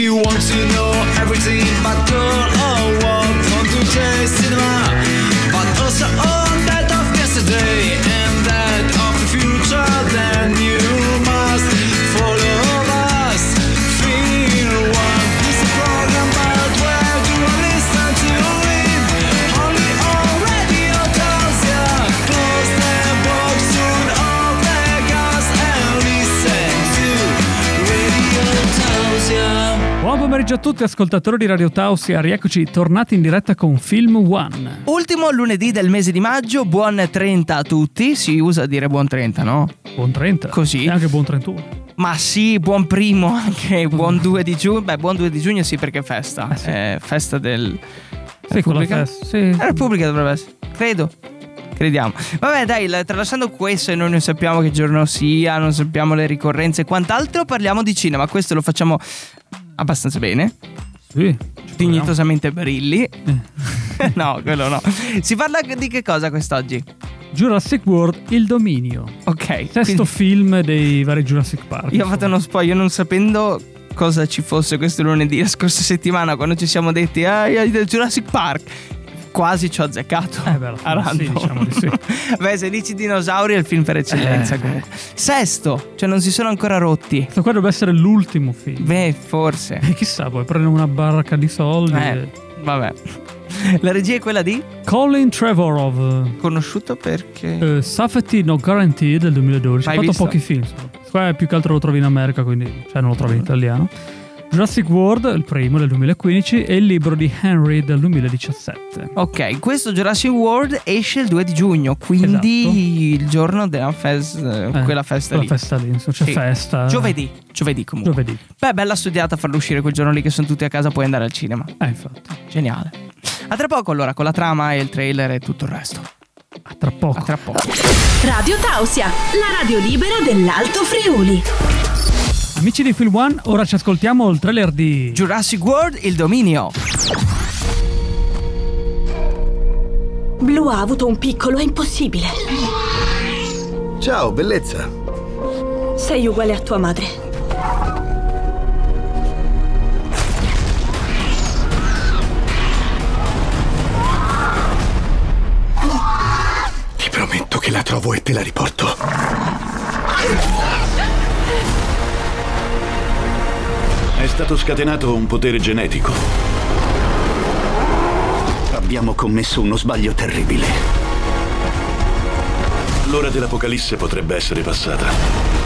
you want to know everything about girl or what from today's cinema, but also all that of yesterday pomeriggio a tutti ascoltatori di Radio Tausia, rieccoci tornati in diretta con Film One. Ultimo lunedì del mese di maggio, buon 30 a tutti. Si usa dire buon 30, no? Buon 30. Così. E anche buon 31. Ma sì, buon primo, anche buon 2 di giugno. Beh, buon 2 di giugno sì perché è festa. Ah, sì. È festa del... Sì, con la Repubblica? festa. Sì. La Repubblica dovrebbe essere. Credo. Crediamo. Vabbè, dai, la- tralasciando questo e noi non sappiamo che giorno sia, non sappiamo le ricorrenze e quant'altro, parliamo di cinema. Questo lo facciamo abbastanza bene. Sì. Dignitosamente brilli. Eh. no, quello no. Si parla di che cosa quest'oggi? Jurassic World, Il Dominio. Ok. Sesto quindi- film dei vari Jurassic Park. Io ho fatto uno spoiler non sapendo cosa ci fosse questo lunedì, la scorsa settimana, quando ci siamo detti, ah, del Jurassic Park. Quasi ci ho azzeccato. Eh fine sì, diciamo di sì. Beh, se dici dinosauri è il film per eccellenza. Eh. comunque. Sesto, cioè non si sono ancora rotti. Questo qua dovrebbe essere l'ultimo film. Beh, forse. E chissà, poi prendere una barca di soldi. Eh, vabbè. La regia è quella di? Colin Trevorov. Conosciuto perché. Uh, Safety No Guarantee del 2012. Mai ha fatto visto? pochi film. insomma. Qua più che altro lo trovi in America, quindi cioè non lo trovi in italiano. Jurassic World, il primo del 2015, e il libro di Henry del 2017. Ok, questo Jurassic World esce il 2 di giugno, quindi il giorno della fest- Eh, quella festa quella lì. festa lì, insomma, c'è Sì. festa. Giovedì, giovedì comunque. Giovedì. Beh, bella studiata farlo uscire quel giorno lì che sono tutti a casa, puoi andare al cinema. Eh, infatti. Geniale. A tra poco allora, con la trama e il trailer e tutto il resto. A tra poco. A tra poco. Radio Tausia, la radio libera dell'Alto Friuli. Amici di Film One, ora ci ascoltiamo il trailer di Jurassic World, il dominio. Blu ha avuto un piccolo, è impossibile. Ciao, bellezza. Sei uguale a tua madre. Ti prometto che la trovo e te la riporto. Stato scatenato un potere genetico. Abbiamo commesso uno sbaglio terribile. L'ora dell'apocalisse potrebbe essere passata.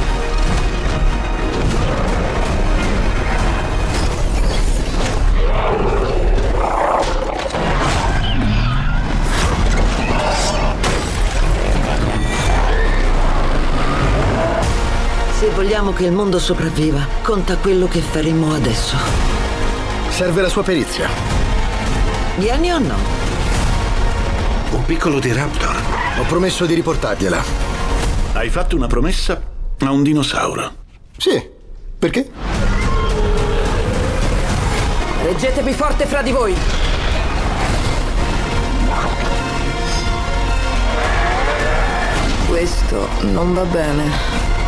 Vogliamo che il mondo sopravviva, conta quello che faremo adesso. Serve la sua perizia. Vieni o no? Un piccolo di Raptor. Ho promesso di riportargliela. Hai fatto una promessa a un dinosauro. Sì. Perché? Reggetevi forte fra di voi. Questo non va bene.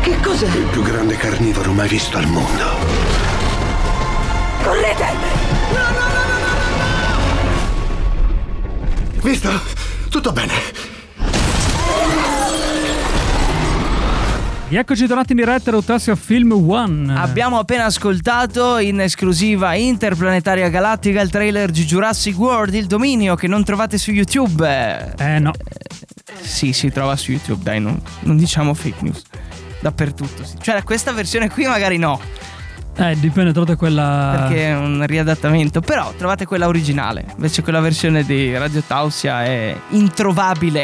Che cos'è? Il più grande carnivoro mai visto al mondo. Correte! Visto? Tutto bene. Rieccoci tornati in diretta da Utasio Film One. Abbiamo appena ascoltato in esclusiva interplanetaria galattica il trailer di Jurassic World, il dominio che non trovate su YouTube. Eh no. Sì, si trova su YouTube, dai, non, non diciamo fake news. Dappertutto. sì. Cioè, questa versione qui magari no, Eh, dipende, trovate quella. perché è un riadattamento. Però trovate quella originale. Invece quella versione di Radio Tausia è introvabile.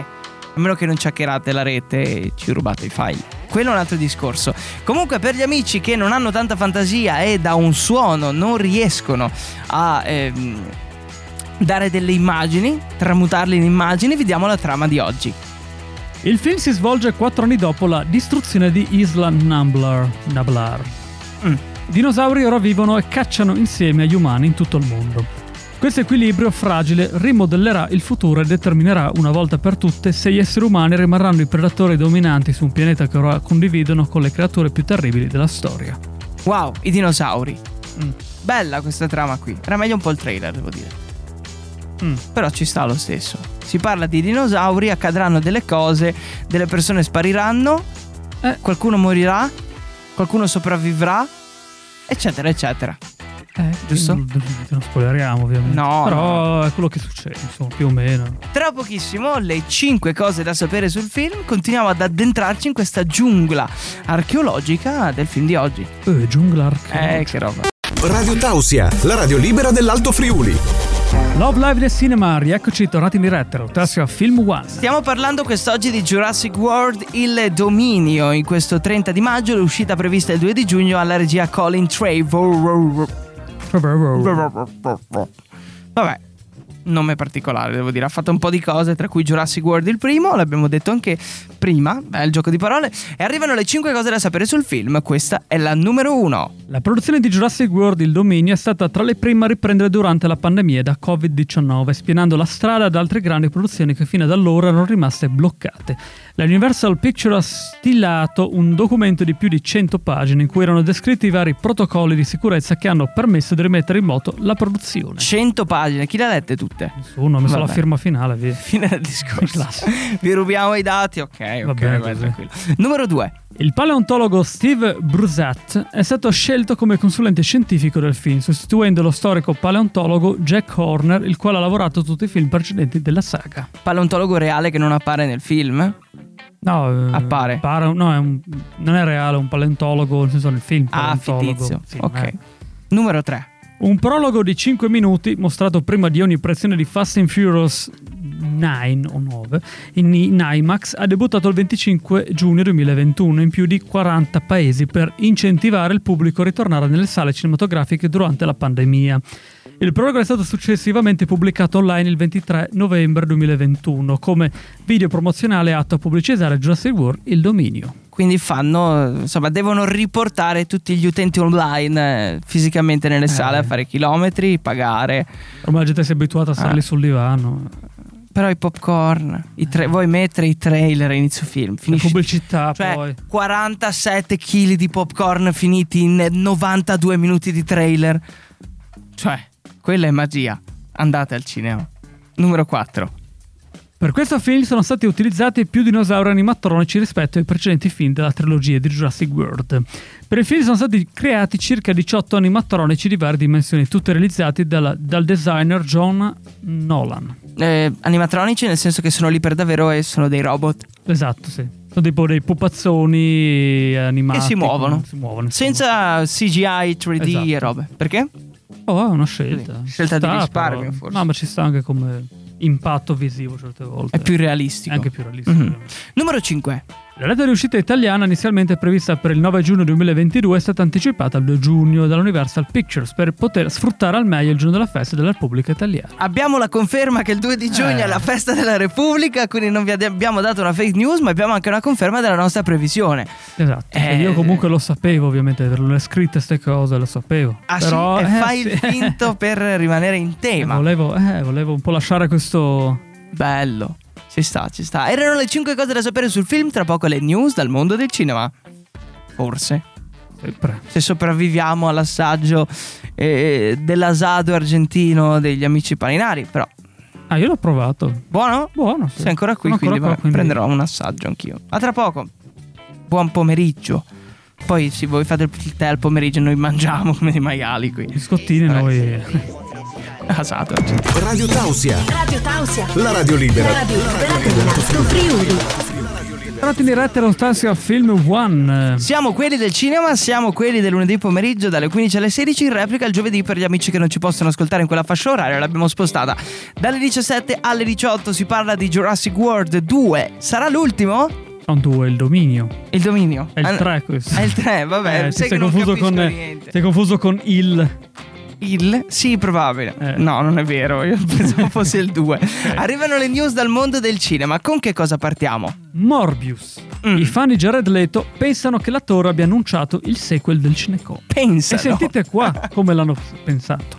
A meno che non ci hackerate la rete e ci rubate i file. Quello è un altro discorso. Comunque, per gli amici che non hanno tanta fantasia e da un suono non riescono a ehm, dare delle immagini, tramutarle in immagini, vi diamo la trama di oggi. Il film si svolge quattro anni dopo la distruzione di Isla Namblar. Nablar. Mm. Dinosauri ora vivono e cacciano insieme agli umani in tutto il mondo. Questo equilibrio fragile rimodellerà il futuro e determinerà una volta per tutte se gli esseri umani rimarranno i predatori dominanti su un pianeta che ora condividono con le creature più terribili della storia. Wow, i dinosauri. Mm. Bella questa trama qui. Era meglio un po' il trailer, devo dire. Mm. Però ci sta lo stesso. Si parla di dinosauri, accadranno delle cose, delle persone spariranno, Eh. qualcuno morirà, qualcuno sopravvivrà, eccetera, eccetera. Eh, Giusto? Non, spoileriamo ovviamente. No, Però è quello che succede, insomma, più o meno. Tra pochissimo le 5 cose da sapere sul film, continuiamo ad addentrarci in questa giungla archeologica del film di oggi. Eh, giungla archeologica. Eh, che roba. Radio Tausia, la radio libera dell'Alto Friuli. Love Live del Cinema, rieccoci tornati in diretta, Rotasio Film One. Stiamo parlando quest'oggi di Jurassic World Il Dominio. In questo 30 di maggio l'uscita prevista il 2 di giugno alla regia Colin Trevorrow. Vabbè, nome particolare, devo dire. Ha fatto un po' di cose, tra cui Jurassic World il primo, l'abbiamo detto anche prima, beh, il gioco di parole. E arrivano le 5 cose da sapere sul film. Questa è la numero 1. La produzione di Jurassic World Il Dominio è stata tra le prime a riprendere durante la pandemia da Covid-19, spianando la strada ad altre grandi produzioni che fino ad allora erano rimaste bloccate. La Universal Pictures ha stilato un documento di più di 100 pagine in cui erano descritti i vari protocolli di sicurezza che hanno permesso di rimettere in moto la produzione. 100 pagine, chi le ha lette tutte? Nessuno ha messo la Vabbè. firma finale, via. Fine del discorso. Vi rubiamo i dati, ok, ok, Va bene vai, tranquillo. Numero 2. Il paleontologo Steve Bruzat è stato scelto come consulente scientifico del film, sostituendo lo storico paleontologo Jack Horner, il quale ha lavorato a tutti i film precedenti della saga. Paleontologo reale che non appare nel film? No, eh, Appare. pare- no, è un- non è reale, è un paleontologo, nel senso nel film. Ah, fittizio. Non ok. è- Numero 3. Un prologo di 5 minuti, mostrato prima di ogni pressione di Fast and Furious 9 o 9 in, in IMAX, ha debuttato il 25 giugno 2021 in più di 40 paesi per incentivare il pubblico a ritornare nelle sale cinematografiche durante la pandemia. Il prologo è stato successivamente pubblicato online il 23 novembre 2021 come video promozionale atto a pubblicizzare Jurassic World il dominio. Quindi fanno, insomma, devono riportare tutti gli utenti online eh, fisicamente nelle sale a fare chilometri, pagare. Ormai la gente si è abituata a starli Ah. sul divano. Però i popcorn, i tra- vuoi mettere i trailer a inizio film, La finisci pubblicità Cioè, poi. 47 kg di popcorn finiti in 92 minuti di trailer. Cioè, quella è magia. Andate al cinema. Numero 4. Per questo film sono stati utilizzati più dinosauri animatronici rispetto ai precedenti film della trilogia di Jurassic World. Per il film sono stati creati circa 18 animatronici di varie dimensioni, tutti realizzati dalla- dal designer John Nolan. Eh, animatronici nel senso che sono lì per davvero e sono dei robot. Esatto, sì. Sono tipo dei pupazzoni animati. Che si muovono. Si muovono. Senza CGI, 3D e Esatto. robe. Perché? Oh, è una scelta. Sì, scelta di Sta, risparmio, però- forse. No, ma ci sta anche come impatto visivo certe volte. È più realistico. È anche più realistico. Mhm. ovviamente. Numero 5. La data di uscita italiana, inizialmente prevista per il 9 giugno 2022, è stata anticipata al 2 giugno dalla Universal Pictures per poter sfruttare al meglio il giorno della festa della Repubblica Italiana. Abbiamo la conferma che il 2 di giugno Eh. è la festa della Repubblica, quindi non vi abbiamo dato una fake news, ma abbiamo anche una conferma della nostra previsione. Esatto. Eh. Io comunque lo sapevo, ovviamente, per le scritte queste cose, lo sapevo. Ah Però, sì? Eh, fai sì. il finto per rimanere in tema. volevo, eh, volevo un po' lasciare questo... Bello. Ci sta, ci sta. Erano le 5 cose da sapere sul film, tra poco le news dal mondo del cinema. Forse. Sempre. Se sopravviviamo all'assaggio eh, dell'asado argentino degli amici paninari, però. Ah, io l'ho provato. Buono? Buono, sì. Sei ancora qui, quindi, ancora qua, quindi- prenderò un assaggio anch'io. A tra poco. Buon pomeriggio. Poi se voi fate il tè al pomeriggio noi mangiamo come dei maiali qui. Biscottini noi... Asato argentino. Radio Tausia, Radio Tausia. la radio libera. La radio libera dell'Alto Friuli. Tornati in diretta Film One. Siamo quelli del cinema, siamo quelli del lunedì pomeriggio dalle 15 alle 16, in replica il giovedì per gli amici che non ci possono ascoltare in quella fascia oraria, l'abbiamo spostata dalle 17 alle 18, si parla di Jurassic World 2, sarà l'ultimo? Sono due, il dominio. Il dominio. È il Ah, 3 questo. È il 3, vabbè, Eh, sei non confuso con, niente. sei confuso con il. Il? Sì, probabile. Eh. No, non è vero, io pensavo fosse il 2. Arrivano le news dal mondo del cinema, con che cosa partiamo? Morbius. Mm. I fan di Jared Leto pensano che l'attore abbia annunciato il sequel del Cinecom. E Pensano. sentite qua come l'hanno pensato.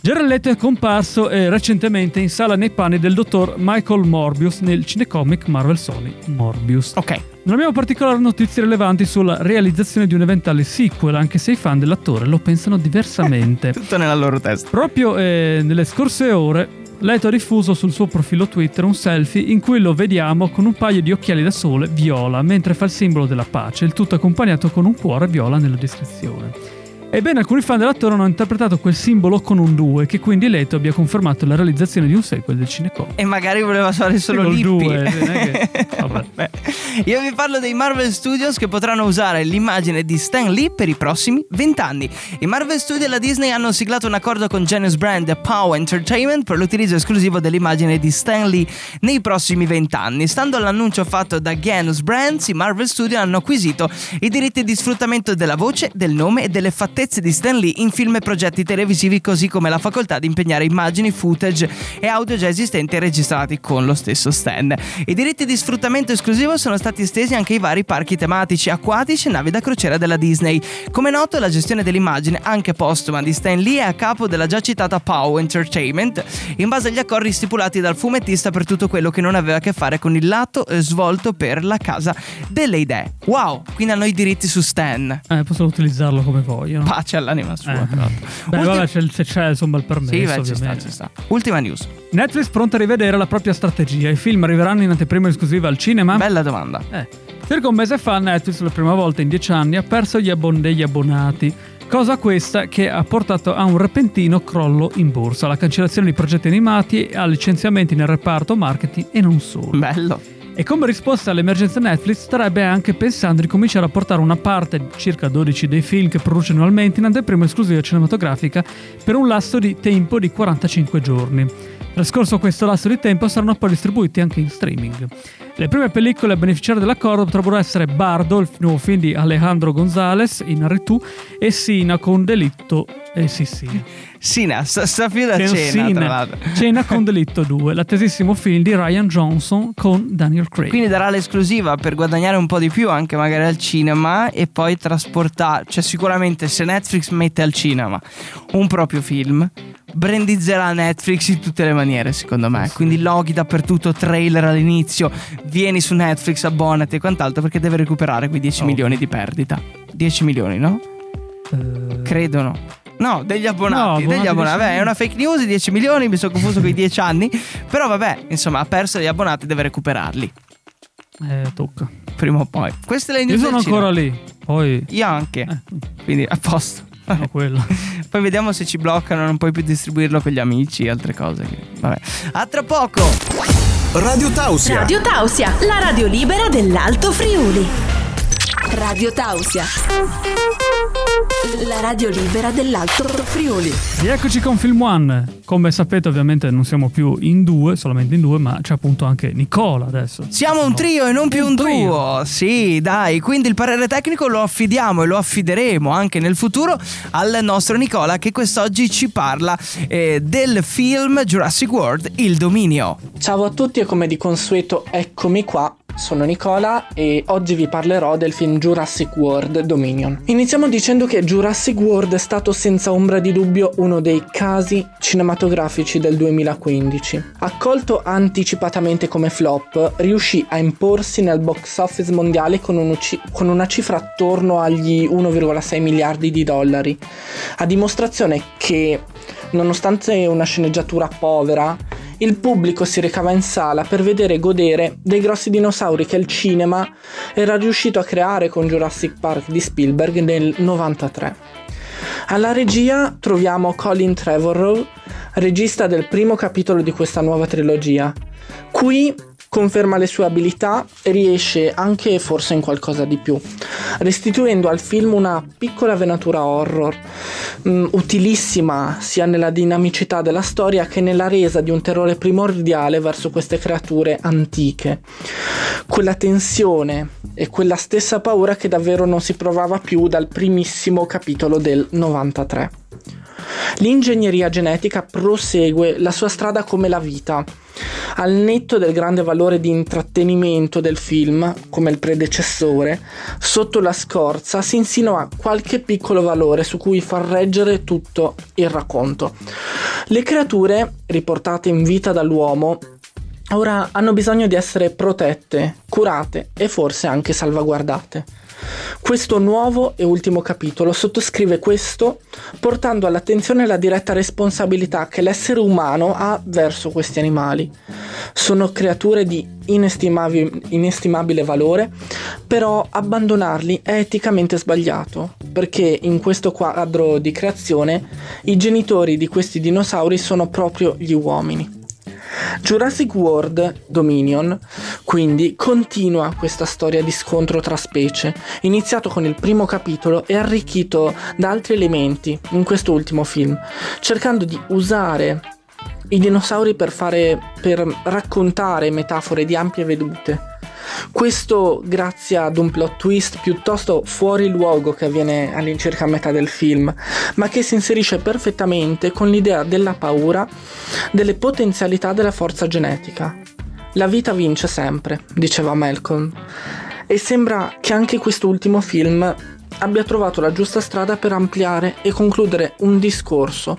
Jared Leto è comparso eh, recentemente in sala nei panni del dottor Michael Morbius nel cinecomic Marvel Sony Morbius. Ok. Non abbiamo particolari notizie rilevanti sulla realizzazione di un eventuale sequel, anche se i fan dell'attore lo pensano diversamente. Tutto nella loro testa. Proprio eh, nelle scorse ore, Leto ha diffuso sul suo profilo Twitter un selfie in cui lo vediamo con un paio di occhiali da sole viola, mentre fa il simbolo della pace, il tutto accompagnato con un cuore viola nella descrizione. Ebbene, alcuni fan dell'attore hanno interpretato quel simbolo con un 2, che quindi Leto abbia confermato la realizzazione di un sequel del Cinecom. E magari voleva fare solo sì, non è che- vabbè. Io vi parlo dei Marvel Studios che potranno usare l'immagine di Stan Lee per i prossimi 20 anni. I Marvel Studios e la Disney hanno siglato un accordo con Genius Brand e Pow Entertainment per l'utilizzo esclusivo dell'immagine di Stan Lee nei prossimi 20 anni. Stando all'annuncio fatto da Genius Brands, i Marvel Studios hanno acquisito i diritti di sfruttamento della voce, del nome e delle fattezze di Stan Lee in film e progetti televisivi, così come la facoltà di impegnare immagini, footage e audio già esistenti e registrati con lo stesso Stan. I diritti di sfruttamento esclusivo sono stati estesi anche ai vari parchi tematici, acquatici e navi da crociera della Disney. Come noto, la gestione dell'immagine, anche postuma, di Stan Lee è a capo della già citata Pow Entertainment, in base agli accordi stipulati dal fumettista per tutto quello che non aveva a che fare con il lato eh, svolto per la casa delle idee. Wow, quindi hanno i diritti su Stan. Eh, possono utilizzarlo come vogliono. Pace all'anima sua, Eh. Beh, Ultim- vabbè, c'è, se c'è insomma il permesso, Sì, beh, ci sta, ci sta. Ultima news. Netflix pronta a rivedere la propria strategia. I film arriveranno in anteprima esclusiva al cinema? Bella domanda. Eh, circa un mese fa Netflix, per la prima volta in dieci anni, ha perso gli abbon- degli abbonati. Cosa questa che ha portato a un repentino crollo in borsa, alla cancellazione di progetti animati, a licenziamenti nel reparto marketing e non solo. Bello. E come risposta all'emergenza Netflix starebbe anche pensando di cominciare a portare una parte, circa 12 dei film che produce annualmente, in anteprima esclusiva cinematografica per un lasso di tempo di 45 giorni. Trascorso questo lasso di tempo saranno poi distribuiti anche in streaming. Le prime pellicole a beneficiare dell'accordo potrebbero essere Bardo, il nuovo film di Alejandro González in Arritù, e Sina con Delitto e sì sì. Sina, sta, sta più da cena, Sina. tra l'altro. Cena con Delitto 2, l'attesissimo film di Ryan Johnson con Daniel Craig. Quindi darà l'esclusiva per guadagnare un po' di più anche magari al cinema e poi trasportare. Cioè, sicuramente se Netflix mette al cinema un proprio film, brandizzerà Netflix in tutte le maniere, secondo me. Quindi loghi dappertutto, trailer all'inizio, vieni su Netflix, abbonati e quant'altro perché deve recuperare quei 10 Oh. milioni di perdita. 10 milioni, no? Eh, Credono. No, degli abbonati, No, degli abbonati abbonati. 10 Vabbè, è una fake news, 10 milioni, mi sono confuso con i 10 anni. Però vabbè, insomma, ha perso gli abbonati, deve recuperarli. eh, tocca. Prima o poi. Queste le Io news sono del cinema. ancora lì. Poi. Io anche. Eh, Quindi a posto. No, quello. Poi vediamo se ci bloccano, non puoi più distribuirlo con gli amici e altre cose. che- Vabbè. A tra poco! Radio Tausia. Radio Tausia, la radio libera dell'Alto Friuli. Radio Tausia. La radio libera dell'Alto Friuli. Rieccoci con Film One. Come sapete, ovviamente non siamo più in due, solamente in due, ma c'è appunto anche Nicola adesso. Siamo un trio e non più un, Un duo. Sì, dai, quindi il parere tecnico lo affidiamo e lo affideremo anche nel futuro al nostro Nicola che quest'oggi ci parla eh, del film Jurassic World Il Dominio. Ciao a tutti e come di consueto eccomi qua. Sono Nicola e oggi vi parlerò del film Jurassic World Dominion. Iniziamo dicendo che Jurassic World è stato senza ombra di dubbio uno dei casi cinematografici del 2015. Accolto anticipatamente come flop, riuscì a imporsi nel box office mondiale con, un uci- con una cifra attorno agli 1,6 miliardi di dollari, a dimostrazione che, nonostante una sceneggiatura povera, il pubblico si recava in sala per vedere e godere dei grossi dinosauri che il cinema era riuscito a creare con Jurassic Park di Spielberg nel 93. Alla regia troviamo Colin Trevorrow, regista del primo capitolo di questa nuova trilogia. Qui conferma le sue abilità e riesce anche forse in qualcosa di più, restituendo al film una piccola venatura horror, mm, utilissima sia nella dinamicità della storia che nella resa di un terrore primordiale verso queste creature antiche. Quella tensione e quella stessa paura che davvero non si provava più dal primissimo capitolo del 93. L'ingegneria genetica prosegue la sua strada come la vita. Al netto del grande valore di intrattenimento del film, come il predecessore, sotto la scorza si insinua qualche piccolo valore su cui far reggere tutto il racconto. Le creature, riportate in vita dall'uomo, ora hanno bisogno di essere protette, curate e forse anche salvaguardate. Questo nuovo e ultimo capitolo sottoscrive questo portando all'attenzione la diretta responsabilità che l'essere umano ha verso questi animali. Sono creature di inestimabi- inestimabile valore, però abbandonarli è eticamente sbagliato, perché in questo quadro di creazione i genitori di questi dinosauri sono proprio gli uomini. Jurassic World Dominion quindi continua questa storia di scontro tra specie, iniziato con il primo capitolo e arricchito da altri elementi in questo ultimo film, cercando di usare i dinosauri per, fare, per raccontare metafore di ampie vedute. Questo grazie ad un plot twist piuttosto fuori luogo che avviene all'incirca a metà del film, ma che si inserisce perfettamente con l'idea della paura, delle potenzialità della forza genetica. La vita vince sempre, diceva Malcolm, e sembra che anche quest'ultimo film abbia trovato la giusta strada per ampliare e concludere un discorso,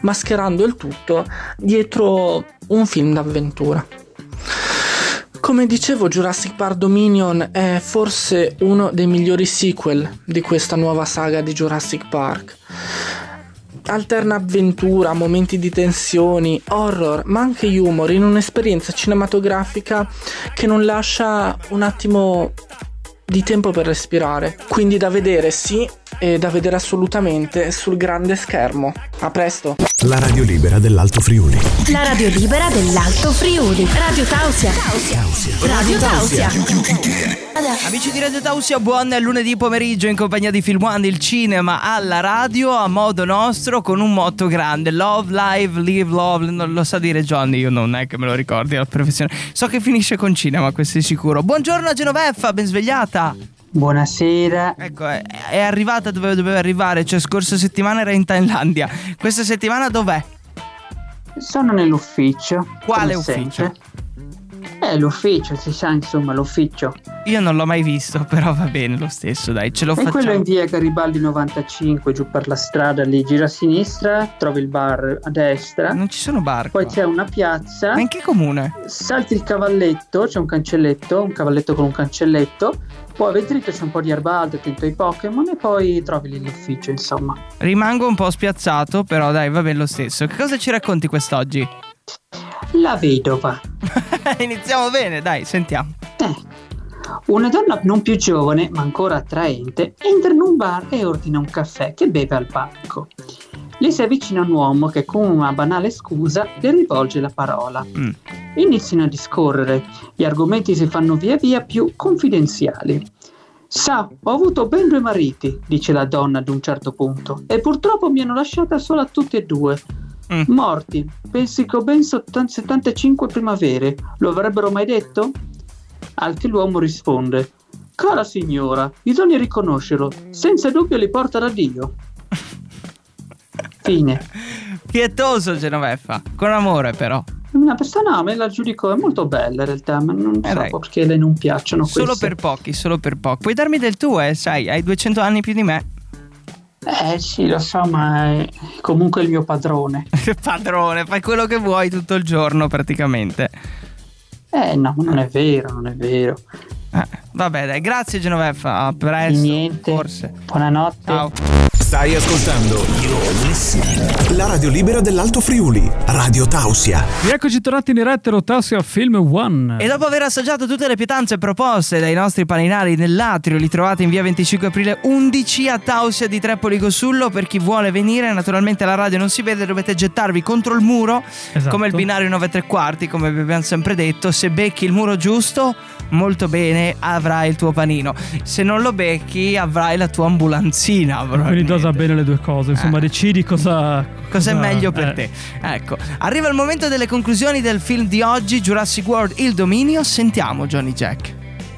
mascherando il tutto dietro un film d'avventura. Come dicevo, Jurassic Park Dominion è forse uno dei migliori sequel di questa nuova saga di Jurassic Park. Alterna avventura, momenti di tensioni, horror, ma anche humor in un'esperienza cinematografica che non lascia un attimo di tempo per respirare. Quindi da vedere sì e da vedere assolutamente sul grande schermo. A presto! La radio libera dell'Alto Friuli. La radio libera dell'Alto Friuli. Radio Tausia. Radio Tausia. Amici di Radio Tausia, buon lunedì pomeriggio in compagnia di Film One, il cinema alla radio a modo nostro con un motto grande: Love, live, live, love. Non lo sa dire Johnny, io non è che me lo ricordi la professione. So che finisce con cinema, questo è sicuro. Buongiorno a Genoveffa, ben svegliata. Buonasera. Ecco, è, è arrivata dove doveva arrivare, cioè scorsa settimana era in Thailandia. Questa settimana dov'è? Sono nell'ufficio. Quale ufficio? sempre. Eh, l'ufficio, si sa insomma, l'ufficio. Io non l'ho mai visto, però va bene lo stesso, dai, ce lo E quello facciamo. in via Garibaldi 95, giù per la strada, lì gira a sinistra, trovi il bar a destra. Non ci sono bar. Poi qua. c'è una piazza. Ma in che comune? Salti il cavalletto, c'è un cancelletto, un cavalletto con un cancelletto. Poi a vedrete c'è un po' di erba alta, attento ai Pokémon e poi trovi lì l'ufficio, insomma. Rimango un po' spiazzato, però dai, va bene lo stesso. Che cosa ci racconti quest'oggi? La vedova. Iniziamo bene, dai, sentiamo. Una donna non più giovane, ma ancora attraente, entra in un bar e ordina un caffè che beve al palco. Le si avvicina un uomo che con una banale scusa le rivolge la parola. Mm. Iniziano a discorrere, gli argomenti si fanno via via più confidenziali. Sa, ho avuto ben due mariti, dice la donna ad un certo punto, e purtroppo mi hanno lasciata sola tutti e due. Mm. Morti, pensi che ho ben sottan- 75 primavere, lo avrebbero mai detto? Al che l'uomo risponde: Cara signora, bisogna riconoscerlo, senza dubbio li porta da Dio. Fine. Pietoso Genoveffa, con amore però. Una persona a me la giudico è molto bella in realtà, ma non Eh so dai. perché le non piacciono Solo queste. per pochi, solo per pochi. Puoi darmi del tuo, eh, sai, hai 200 anni più di me. Eh sì, lo so, ma è comunque il mio padrone. Padrone, fai quello che vuoi tutto il giorno praticamente. Eh no, non è vero, non è vero. Eh, vabbè, dai, grazie Genoveffa, a presto. Niente. Forse. Buonanotte. Ciao. Stai ascoltando la radio libera dell'Alto Friuli. Radio Tausia. Rieccoci tornati in diretta Rotassia Film One. E dopo aver assaggiato tutte le pietanze proposte dai nostri paninari nell'atrio, li trovate in via 25 aprile 11 a Tausia di Trepoli Cosullo. Per chi vuole venire, naturalmente la radio non si vede, dovete gettarvi contro il muro, Esatto. come il binario 9 tre quarti, come vi abbiamo sempre detto. Se becchi il muro giusto, molto bene, avrai il tuo panino. Se non lo becchi, avrai la tua ambulanzina. Quindi dosa bene le due cose, insomma, Eh. decidi cosa. Cosa- meglio per eh. te? Ecco, arriva il momento delle conclusioni del film di oggi, Jurassic World Il Dominio. Sentiamo Johnny Jack.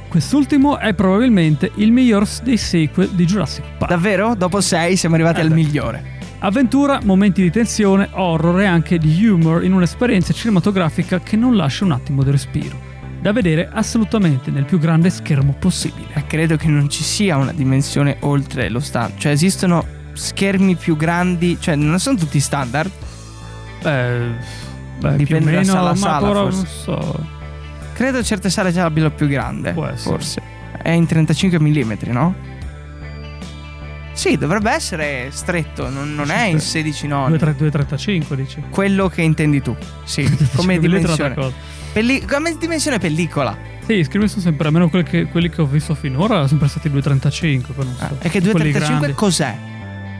Quest'ultimo è probabilmente il miglior dei sequel di Jurassic Park. Davvero? Dopo sei siamo arrivati Eh al migliore. Avventura, momenti di tensione, horror e anche di humor in un'esperienza cinematografica che non lascia un attimo di respiro. Da vedere assolutamente nel più grande schermo possibile. Eh, credo che non ci sia una dimensione oltre lo standard. Cioè, esistono schermi più grandi, cioè, non sono tutti standard. Beh, beh Dipende da meno, sala sala, ancora forse. non so. Credo certe sale già abbiano più grande. Può essere. Forse. È in 35 mm, no? Sì, dovrebbe essere stretto, non, non è in 16 noni. 235 dici. Quello che intendi tu. Sì, come dimensione. Pelli- come dimensione pellicola. Sì, i schermi sono sempre, almeno quelli che, quelli che ho visto finora, sono sempre stati 235. Poi non so. E che Quelli 235 grandi. cos'è?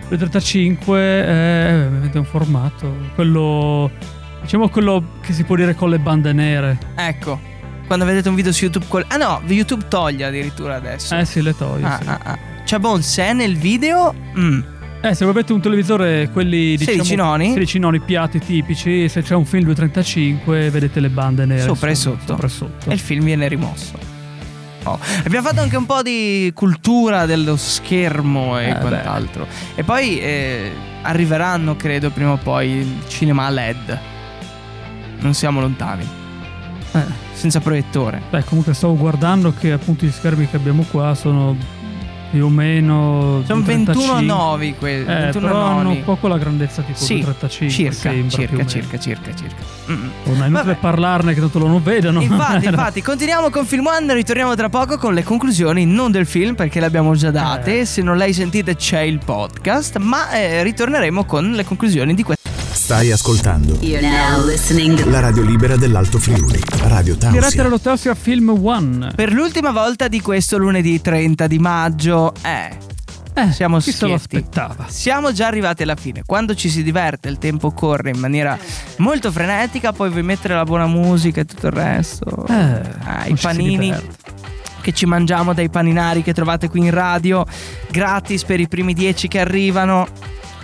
235 è ovviamente un formato. Quello. Diciamo quello che si può dire con le bande nere. Ecco. Quando vedete un video su YouTube col- Ah no, YouTube toglie addirittura adesso. Eh sì, le toglie. Ah, sì. ah, ah. C'è buon se nel video. mm, Eh, se avete un televisore, quelli diciamo 16 noni? 16 noni piatti tipici, se c'è un film 235 vedete le bande nere Sopra e sotto. sopra e sotto. E il film viene rimosso. Oh. Abbiamo fatto anche un po' di cultura dello schermo e Eh, quant'altro. E poi eh, arriveranno, credo, prima o poi il cinema a LED. Non siamo lontani. Eh. Senza proiettore. Beh, comunque stavo guardando che appunto gli schermi che abbiamo qua sono più o meno Sono 35. 21 novi que- Eh, 21 però hanno noni. un po' quella grandezza tipo Sì, 35 circa, sembra, circa, circa, circa, circa. Mm-mm. Oh, è inutile parlarne che tanto lo non vedono. Infatti, infatti, continuiamo con Film One, ritorniamo tra poco con le conclusioni, non del film perché le abbiamo già date, Eh. se non l'hai sentite c'è il podcast, ma eh, ritorneremo con le conclusioni di questo. Stai ascoltando You're now listening. la radio libera dell'Alto Friuli, Radio Tausia. dallo Tausia Film One. Per l'ultima volta di questo lunedì 30 di maggio, eh, Eh, siamo chi se lo aspettava? Siamo già arrivati alla fine. Quando ci si diverte, il tempo corre in maniera molto frenetica, poi vuoi mettere la buona musica e tutto il resto. Eh, Ah, I panini che ci mangiamo dai paninari che trovate qui in radio, gratis per i primi 10 che arrivano.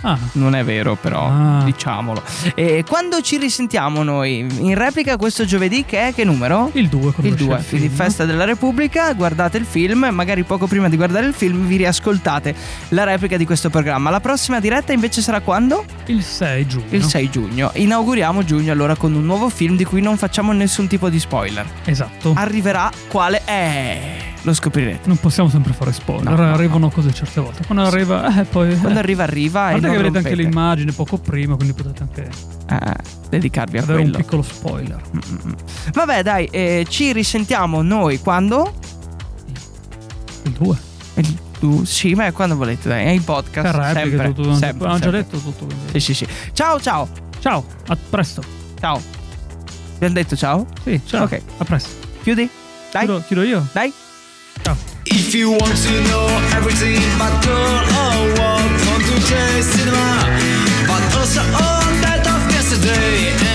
Ah, Non è vero, però, Ah. diciamolo. E quando ci risentiamo noi in replica questo giovedì, che è che numero? il 2 Il 2, quindi Festa della Repubblica, guardate il film, magari poco prima di guardare il film vi riascoltate la replica di questo programma. La prossima diretta invece sarà quando? Il 6 giugno. Il 6 giugno. Inauguriamo giugno allora con un nuovo film di cui non facciamo nessun tipo di spoiler. Esatto. Arriverà quale è? Lo scoprirete. non possiamo sempre fare spoiler. No, no, Arrivano cose certe volte. Quando arriva, eh, poi. Quando eh. arriva arriva A parte non che vedete anche l'immagine poco prima, quindi potete anche Eh, dedicarvi a avere un quello. piccolo spoiler. Mm-mm. Vabbè, dai, eh, ci risentiamo noi quando? Il 2. Il- tu- sì, ma quando volete, dai, è il podcast. Replica, sempre, tutto. Abbiamo sempre, già sempre. detto tutto. quindi. Sì, sì, sì. Ciao, ciao. Ciao, a presto. Ciao. Abbiamo detto ciao? Sì, ciao. Ok. A presto. Chiudi? Dai. Chiudo, chiudo io. Dai. If you want to know everything about girl or what, come to the cinema. But also on that of yesterday